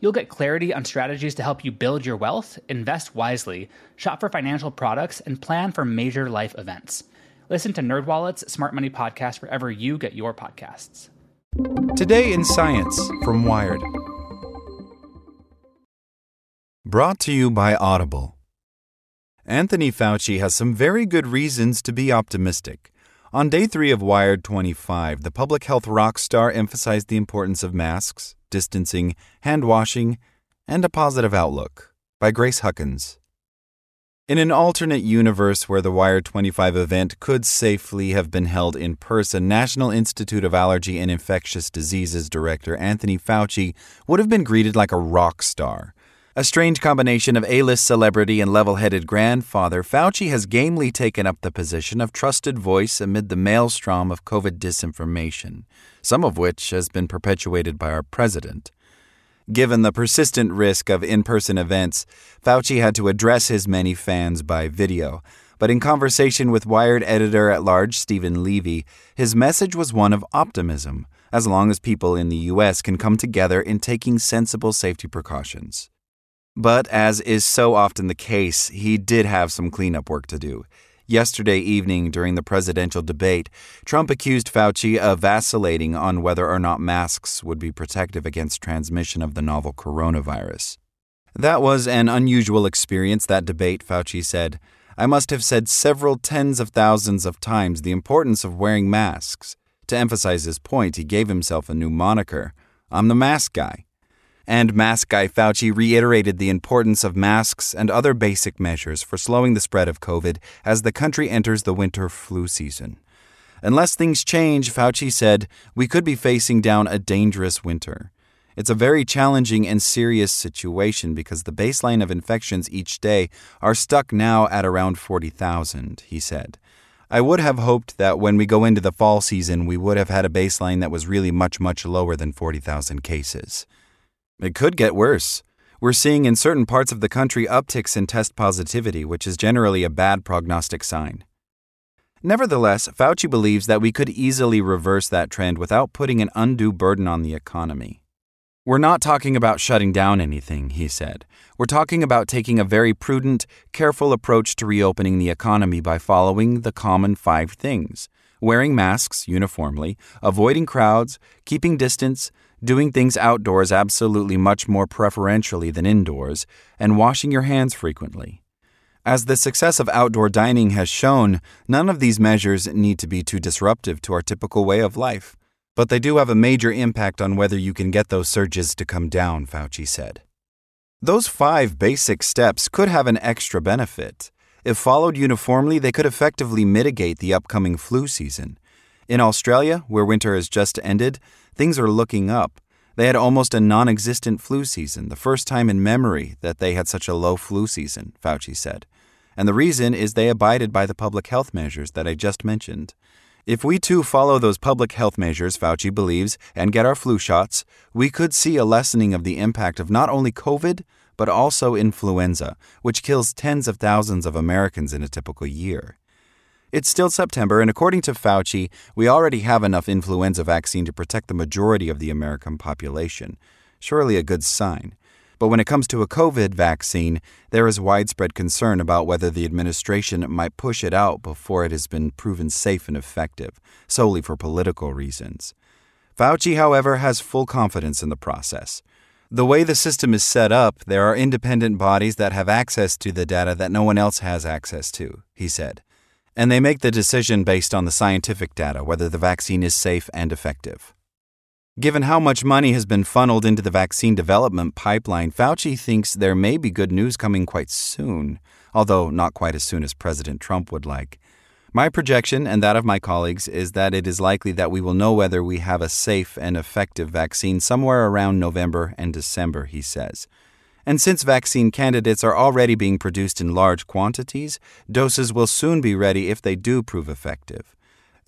You'll get clarity on strategies to help you build your wealth, invest wisely, shop for financial products, and plan for major life events. Listen to NerdWallet's Smart Money Podcast wherever you get your podcasts. Today in Science from Wired. Brought to you by Audible. Anthony Fauci has some very good reasons to be optimistic. On day three of Wired 25, the public health rock star emphasized the importance of masks, distancing, hand washing, and a positive outlook. By Grace Huckins. In an alternate universe where the Wired 25 event could safely have been held in person, National Institute of Allergy and Infectious Diseases Director Anthony Fauci would have been greeted like a rock star. A strange combination of A list celebrity and level headed grandfather, Fauci has gamely taken up the position of trusted voice amid the maelstrom of COVID disinformation, some of which has been perpetuated by our president. Given the persistent risk of in person events, Fauci had to address his many fans by video. But in conversation with Wired editor at large Steven Levy, his message was one of optimism, as long as people in the U.S. can come together in taking sensible safety precautions. But as is so often the case, he did have some cleanup work to do. Yesterday evening, during the presidential debate, Trump accused Fauci of vacillating on whether or not masks would be protective against transmission of the novel coronavirus. That was an unusual experience, that debate, Fauci said. I must have said several tens of thousands of times the importance of wearing masks. To emphasize his point, he gave himself a new moniker I'm the mask guy. And Mask Guy Fauci reiterated the importance of masks and other basic measures for slowing the spread of COVID as the country enters the winter flu season. Unless things change, Fauci said, we could be facing down a dangerous winter. It's a very challenging and serious situation because the baseline of infections each day are stuck now at around 40,000, he said. I would have hoped that when we go into the fall season, we would have had a baseline that was really much, much lower than 40,000 cases. It could get worse. We're seeing in certain parts of the country upticks in test positivity, which is generally a bad prognostic sign. Nevertheless, Fauci believes that we could easily reverse that trend without putting an undue burden on the economy. We're not talking about shutting down anything, he said. We're talking about taking a very prudent, careful approach to reopening the economy by following the common five things wearing masks uniformly, avoiding crowds, keeping distance, doing things outdoors absolutely much more preferentially than indoors, and washing your hands frequently. As the success of outdoor dining has shown, none of these measures need to be too disruptive to our typical way of life. But they do have a major impact on whether you can get those surges to come down, Fauci said. Those five basic steps could have an extra benefit. If followed uniformly, they could effectively mitigate the upcoming flu season. In Australia, where winter has just ended, things are looking up. They had almost a non existent flu season, the first time in memory that they had such a low flu season, Fauci said. And the reason is they abided by the public health measures that I just mentioned. If we too follow those public health measures, Fauci believes, and get our flu shots, we could see a lessening of the impact of not only COVID, but also influenza, which kills tens of thousands of Americans in a typical year. It's still September, and according to Fauci, we already have enough influenza vaccine to protect the majority of the American population. Surely a good sign. But when it comes to a COVID vaccine, there is widespread concern about whether the administration might push it out before it has been proven safe and effective, solely for political reasons. Fauci, however, has full confidence in the process. The way the system is set up, there are independent bodies that have access to the data that no one else has access to, he said. And they make the decision based on the scientific data whether the vaccine is safe and effective. Given how much money has been funneled into the vaccine development pipeline, Fauci thinks there may be good news coming quite soon, although not quite as soon as President Trump would like. My projection and that of my colleagues is that it is likely that we will know whether we have a safe and effective vaccine somewhere around November and December, he says. And since vaccine candidates are already being produced in large quantities, doses will soon be ready if they do prove effective.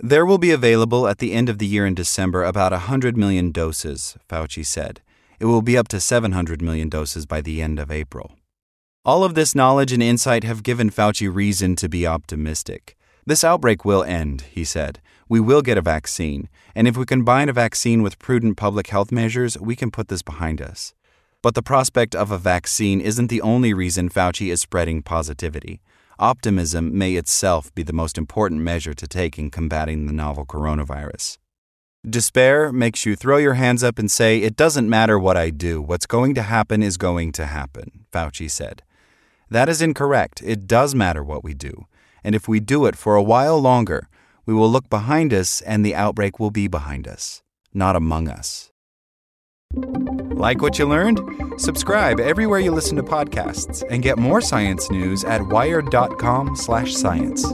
There will be available at the end of the year in December about 100 million doses, Fauci said. It will be up to 700 million doses by the end of April. All of this knowledge and insight have given Fauci reason to be optimistic. This outbreak will end, he said. We will get a vaccine, and if we combine a vaccine with prudent public health measures, we can put this behind us. But the prospect of a vaccine isn't the only reason Fauci is spreading positivity optimism may itself be the most important measure to take in combating the novel coronavirus. Despair makes you throw your hands up and say, It doesn't matter what I do, what's going to happen is going to happen, Fauci said. That is incorrect. It does matter what we do. And if we do it for a while longer, we will look behind us and the outbreak will be behind us, not among us. Like what you learned? Subscribe everywhere you listen to podcasts and get more science news at wired.com/science.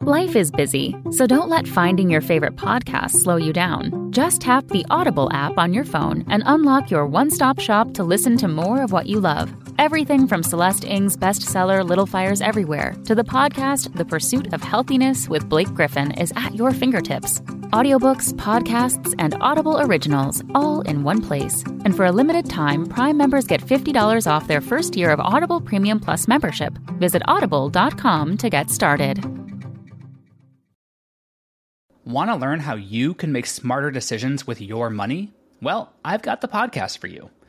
Life is busy, so don't let finding your favorite podcast slow you down. Just tap the Audible app on your phone and unlock your one-stop shop to listen to more of what you love. Everything from Celeste Ng's bestseller Little Fires Everywhere to the podcast The Pursuit of Healthiness with Blake Griffin is at your fingertips. Audiobooks, podcasts, and Audible originals all in one place. And for a limited time, Prime members get $50 off their first year of Audible Premium Plus membership. Visit audible.com to get started. Want to learn how you can make smarter decisions with your money? Well, I've got the podcast for you.